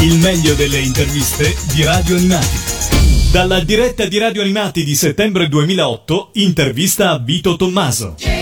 Il meglio delle interviste di Radio Animati. Dalla diretta di Radio Animati di settembre 2008, intervista a Vito Tommaso.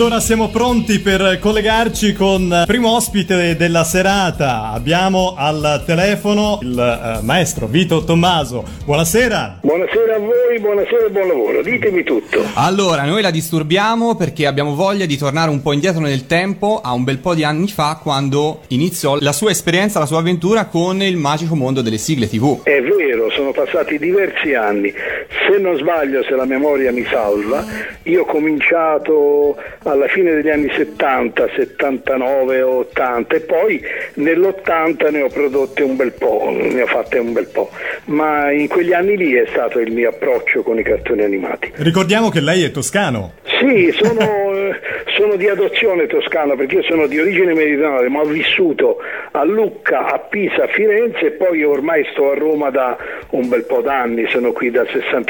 Allora siamo pronti per collegarci con il primo ospite della serata. Abbiamo al telefono il eh, maestro Vito Tommaso. Buonasera. Buonasera a voi, buonasera e buon lavoro. Ditemi tutto. Allora, noi la disturbiamo perché abbiamo voglia di tornare un po' indietro nel tempo a un bel po' di anni fa quando iniziò la sua esperienza, la sua avventura con il magico mondo delle sigle TV. È vero, sono passati diversi anni. Se non sbaglio, se la memoria mi salva, io ho cominciato alla fine degli anni 70, 79, 80 e poi nell'80 ne ho prodotte un bel po', ne ho fatte un bel po', ma in quegli anni lì è stato il mio approccio con i cartoni animati. Ricordiamo che lei è toscano. Sì, sono, eh, sono di adozione toscano perché io sono di origine meridionale, ma ho vissuto a Lucca, a Pisa, a Firenze e poi ormai sto a Roma da un bel po' d'anni, sono qui dal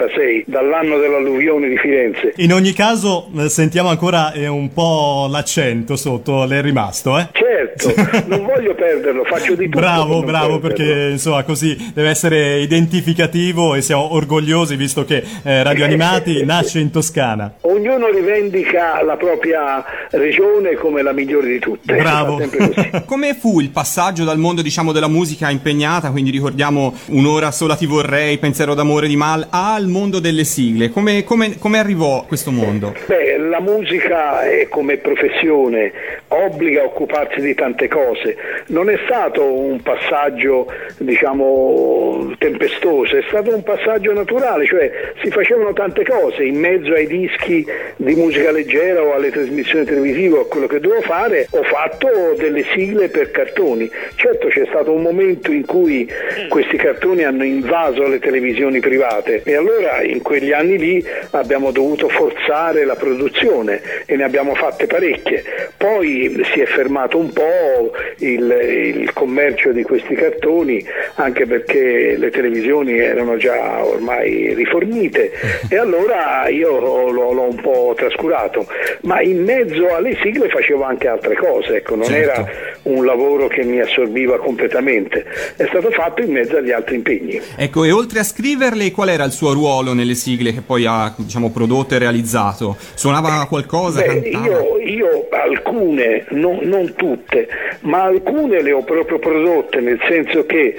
66, dall'anno dell'alluvione di Firenze. In ogni caso eh, sentiamo ancora eh, un po' l'accento sotto, le è rimasto, eh? Certo, non voglio perderlo, faccio di tutto. per Bravo, non bravo, perderlo. perché insomma così deve essere identificativo e siamo orgogliosi visto che eh, Radio Animati nasce in Toscana. Ognuno rivendica la propria regione come la migliore di tutte. Bravo. Va sempre così. Come fu il passaggio dal mondo, diciamo, della musica impegnata, quindi ricordiamo Un'ora sola ti vorrei, Pensiero d'amore di Mal, al mondo delle sigle? Come, come- come arrivò a questo mondo? Beh, la musica è come professione, obbliga a occuparsi di tante cose. Non è stato un passaggio, diciamo, tempestoso, è stato un passaggio naturale, cioè si facevano tante cose in mezzo ai dischi di musica leggera o alle trasmissioni televisive o a quello che dovevo fare, ho fatto delle sigle per cartoni. Certo c'è stato un momento in cui questi cartoni hanno invaso le televisioni private e allora in quegli anni lì abbiamo dovuto forzare la produzione e ne abbiamo fatte parecchie. Poi poi si è fermato un po' il, il commercio di questi cartoni, anche perché le televisioni erano già ormai rifornite e allora io l'ho, l'ho un po' trascurato, ma in mezzo alle sigle facevo anche altre cose, ecco, non Certo. era un lavoro che mi assorbiva completamente, è stato fatto in mezzo agli altri impegni. Ecco, e oltre a scriverle, qual era il suo ruolo nelle sigle che poi ha, diciamo, prodotto e realizzato? Suonava qualcosa, Beh, cantava? io, io alcune, non, non tutte, ma alcune le ho proprio prodotte, nel senso che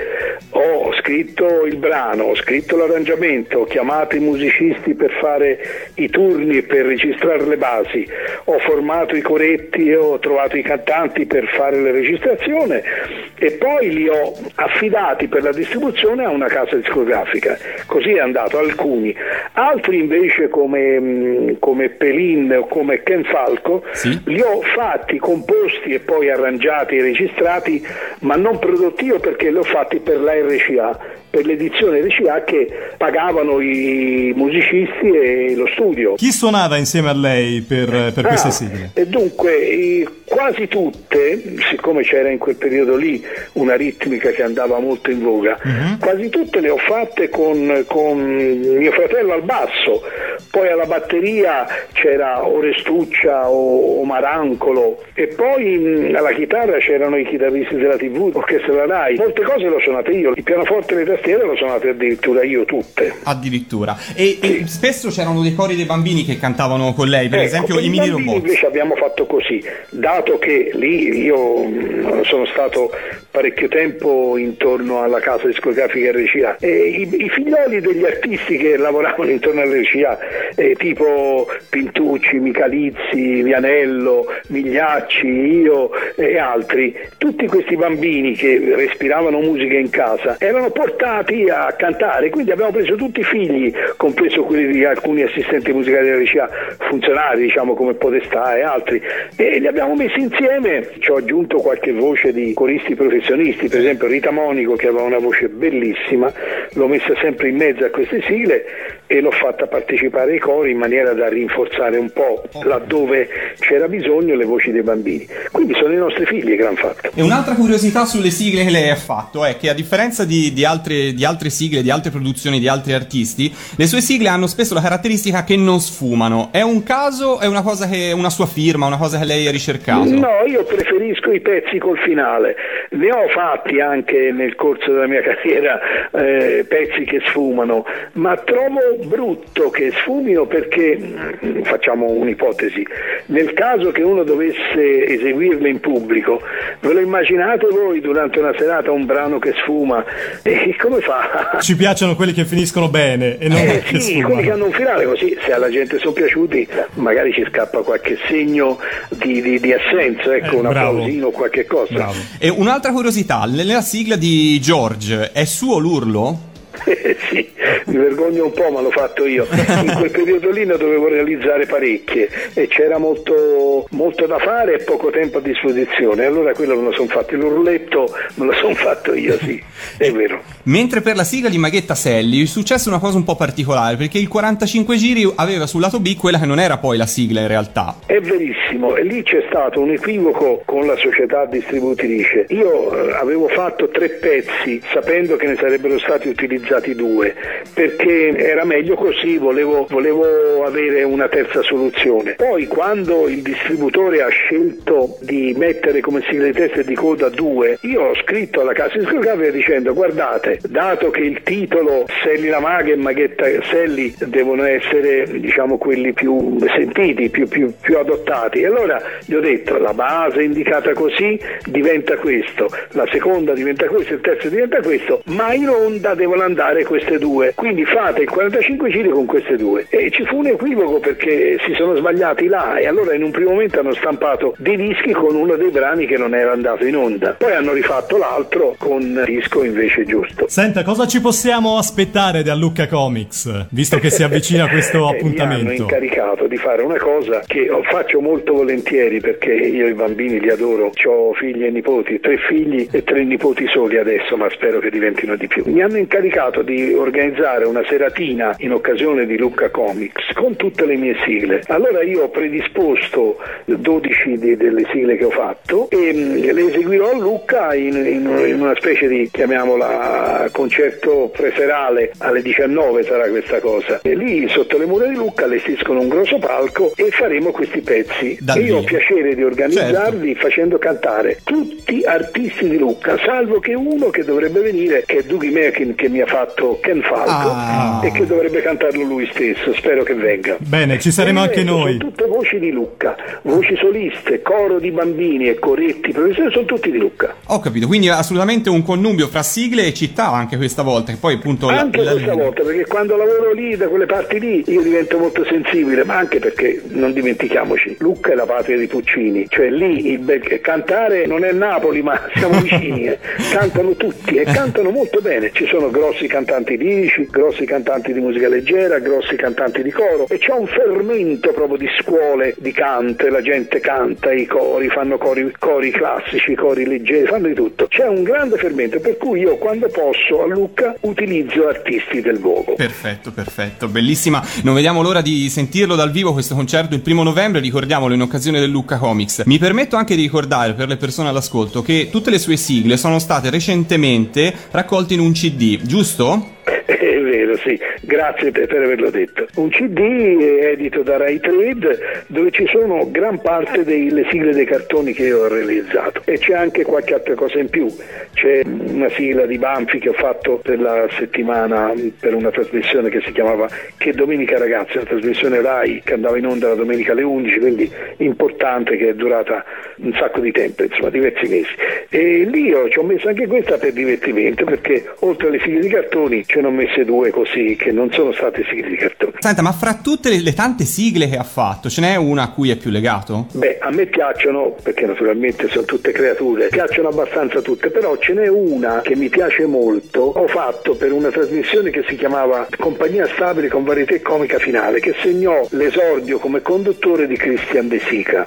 ho scritto il brano, ho scritto l'arrangiamento, ho chiamato i musicisti per fare i turni e per registrare le basi, ho formato i coretti e ho trovato i cantanti per fare la registrazione e poi li ho affidati per la distribuzione a una casa discografica. Così è andato alcuni. Altri invece come, mh, come Pelin o come Ken Falco Sì. li ho fatti, composti e poi arrangiati e registrati, ma non prodotti io perché li ho fatti per la RCA, per l'edizione RCA che pagavano i musicisti e lo studio. Chi suonava insieme a lei per, per queste Ah, sigle? E dunque, quasi tutte, siccome c'era in quel periodo lì una ritmica che andava molto in voga, quasi tutte le ho fatte con, con mio fratello al basso, poi alla batteria c'era Orestuccia o, o Marancolo e poi mh, alla chitarra c'erano i chitarristi della TV, orchestra della RAI. Molte cose le ho suonate io, il pianoforte e le tastiere le ho suonate addirittura io tutte. Addirittura. E, e spesso c'erano dei cori dei bambini che cantavano con lei, per Ecco, esempio per i mini robot. invece abbiamo fatto così, dato che lì io mh, sono stato parecchio tempo intorno alla casa discografica RCA i, i figlioli degli artisti che lavoravano intorno all'RCA, eh, tipo Pintucci, Michalizzi, Vianello, Migliacci, io e altri, tutti questi bambini che respiravano musica in casa erano portati a cantare, quindi abbiamo preso tutti i figli, compreso quelli di alcuni assistenti musicali della RCA, funzionari diciamo come Podestà e altri, e li abbiamo messi insieme, ci ho aggiunto qualche voce di coristi professionisti, per esempio Rita Monico che aveva una voce bellissima, l'ho messa sempre in mezzo a queste sigle e l'ho fatta partecipare ai cori in maniera da rinforzare un po' laddove c'era bisogno le voci dei bambini. Quindi sono i nostri figli, gran fatto. E un'altra curiosità sulle sigle che lei ha fatto è che a differenza di, di altre, di altre sigle, di altre produzioni di altri artisti, le sue sigle hanno spesso la caratteristica che non sfumano. È un caso, è una cosa che, una sua firma, una cosa che lei ha ricercato? No, io preferisco i pezzi col finale. Ne ho fatti anche nel corso della mia carriera eh, pezzi che sfumano, ma trovo brutto che sfumino perché, mm, facciamo un'ipotesi, nel caso che uno dovesse eseguirle in pubblico, ve lo immaginate voi durante una serata un brano che sfuma? E come fa? Ci piacciono quelli che finiscono bene e non Eh che sì, quelli che hanno un finale così, se alla gente sono piaciuti, magari ci scappa qualche segno di, di- di assenza, ecco, Eh, un applausino o qualche cosa. Bravo. E un'altra curiosità, nella sigla di George è suo l'urlo? Eh, sì, mi vergogno un po', ma l'ho fatto io. In quel periodo lì ne dovevo realizzare parecchie e c'era molto, molto da fare e poco tempo a disposizione. Allora quello me lo sono fatto, l'urletto me lo sono fatto io, sì, è vero. Mentre per la sigla di Maghetta Selli è successa una cosa un po' particolare, perché il 45 giri aveva sul lato B quella che non era poi la sigla in realtà. È verissimo, e lì c'è stato un equivoco con la società distributrice. Io eh, avevo fatto tre pezzi sapendo che ne sarebbero stati utilizzati due, perché era meglio così, volevo, volevo avere una terza soluzione. Poi quando il distributore ha scelto di mettere come sigla di testa e di coda due, io ho scritto alla casa discografica dicendo guardate, dato che il titolo Selli la Maga e Maghetta Selli devono essere diciamo quelli più sentiti, più, più- più adottati, allora gli ho detto la base indicata così diventa questo, la seconda diventa questo, il terzo diventa questo, ma in onda devono andare queste due, quindi fate il 45 giri con queste due. E ci fu un equivoco perché si sono sbagliati là e allora in un primo momento hanno stampato dei dischi con uno dei brani che non era andato in onda, poi hanno rifatto l'altro con il disco invece giusto. Senta, cosa ci possiamo aspettare da Lucca Comics, visto che si avvicina questo Eh, Mi hanno appuntamento? incaricato di fare una cosa che faccio molto volentieri perché io i bambini li adoro, ho figli e nipoti, tre figli e tre nipoti soli adesso, ma spero che diventino di più. Mi hanno incaricato cercato di organizzare una seratina in occasione di Lucca Comics con tutte le mie sigle. Allora io ho predisposto 12 di- delle sigle che ho fatto e mh, le eseguirò a Lucca in, in- in una specie di, chiamiamola, concerto preserale alle 19 sarà questa cosa. E lì sotto le mura di Lucca allestiscono un grosso palco e faremo questi pezzi. Dal e io ho piacere di organizzarli facendo cantare tutti artisti di Lucca, salvo che uno che dovrebbe venire, che è Dougie Mekin che mi ha fatto Ken Falco Ah. e che dovrebbe cantarlo lui stesso, spero che venga. Bene, ci saremo E anche noi. Sono tutte voci di Lucca, voci soliste, coro di bambini e coretti, professori, sono tutti di Lucca. Ho capito, quindi assolutamente un connubio fra sigle e città anche questa volta, che poi appunto... la- Anche la- questa volta, perché quando lavoro lì, da quelle parti lì, io divento molto sensibile, ma anche perché, non dimentichiamoci, Lucca è la patria di Puccini, cioè lì il be- cantare non è Napoli, ma siamo vicini, eh. cantano tutti e cantano molto bene. Ci sono grossi cantanti lirici, grossi cantanti di musica leggera, grossi cantanti di coro e c'è un fermento proprio di scuole di canto la gente canta, i cori, fanno cori, cori classici, cori leggeri, fanno di tutto. C'è un grande fermento, per cui io quando posso a Lucca utilizzo artisti del luogo. Perfetto, perfetto, bellissima. Non vediamo l'ora di sentirlo dal vivo questo concerto il primo novembre, ricordiamolo in occasione del Lucca Comics. Mi permetto anche di ricordare per le persone all'ascolto che tutte le sue sigle sono state recentemente raccolte in un CD, giusto? È vero, sì, grazie per, averlo detto. Un CD edito da Rai Trade dove ci sono gran parte delle sigle dei cartoni che io ho realizzato e c'è anche qualche altra cosa in più. C'è una sigla di Banfi che ho fatto per la settimana per una trasmissione che si chiamava Che Domenica Ragazzi, una trasmissione Rai che andava in onda la domenica alle 11, quindi importante che è durata un sacco di tempo, insomma diversi mesi. E lì io ci ho messo anche questa per divertimento perché oltre alle sigle di cartoni ce ne ho messe due così che non sono state sigle di cartoni. Senta, ma fra tutte le, le tante sigle che ha fatto, ce n'è una a cui è più legato? Beh, a me piacciono, perché naturalmente sono tutte creature, piacciono abbastanza tutte, però ce n'è una che mi piace molto, ho fatto per una trasmissione che si chiamava Compagnia Stabile con Varietà Comica Finale, che segnò l'esordio come conduttore di Christian De Sica.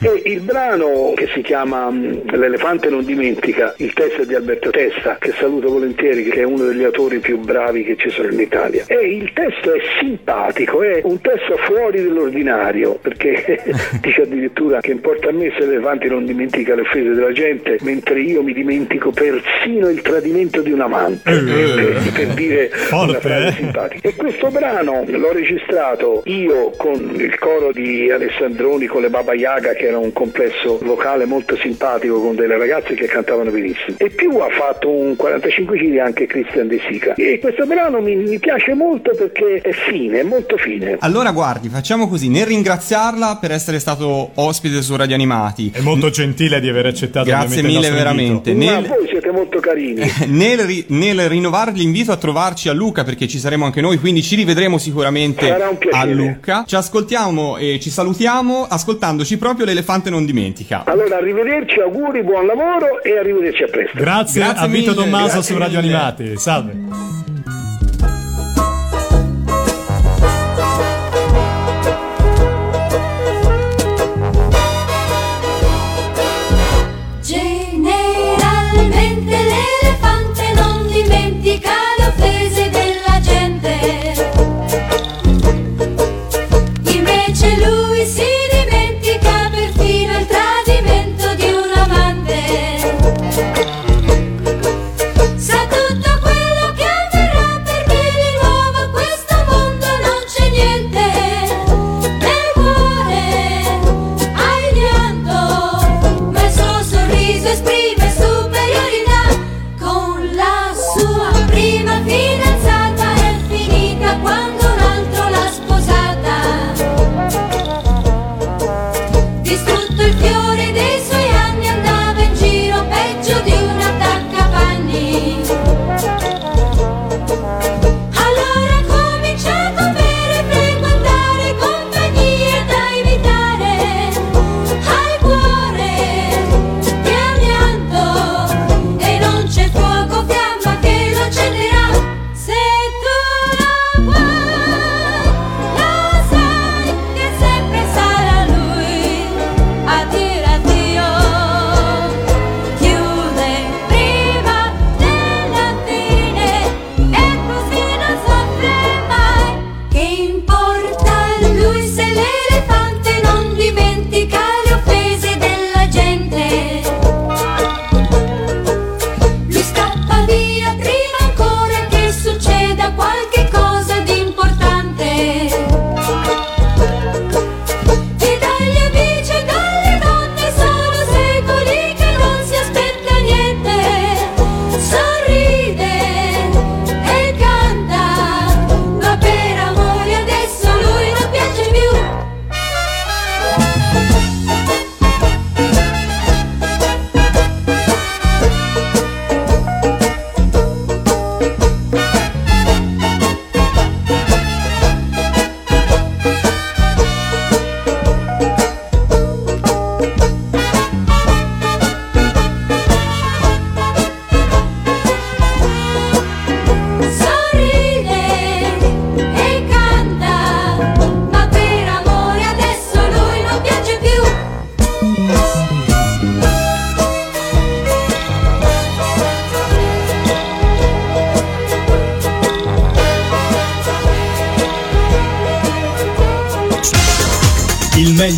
E il brano che si chiama mm, L'elefante non dimentica, il testo è di Alberto Testa, che saluto volentieri, che è uno degli autori più bravi che ci sono in Italia. E il testo è simpatico, è un testo fuori dell'ordinario, perché dice addirittura che importa a me se l'elefante non dimentica le offese della gente, mentre io mi dimentico persino il tradimento di un amante, Eh, per, per dire forte, una frase eh? simpatica. E questo brano l'ho registrato io con il coro di Alessandroni, con le Baba Yaga, che era un complesso vocale molto simpatico con delle ragazze che cantavano benissimo. E più ha fatto un 45 giri anche Christian De Sica. E questo brano mi, mi piace molto perché è fine, è molto fine. Allora guardi, facciamo così, nel ringraziarla per essere stato ospite su Radio Animati, È molto gentile di aver accettato Grazie mille, veramente. Ma Nel- voi siete molto carini. nel, ri- nel rinnovare l'invito a trovarci a Lucca perché ci saremo anche noi, quindi ci rivedremo sicuramente a Lucca. Ci ascoltiamo e ci salutiamo ascoltandoci proprio l'elefante non dimentica. Allora, arrivederci, auguri, buon lavoro e arrivederci a presto. Grazie, Grazie a Vito Tommaso su Radio mille. Animati. Salve.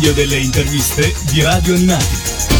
Meglio delle interviste di Radio Animati.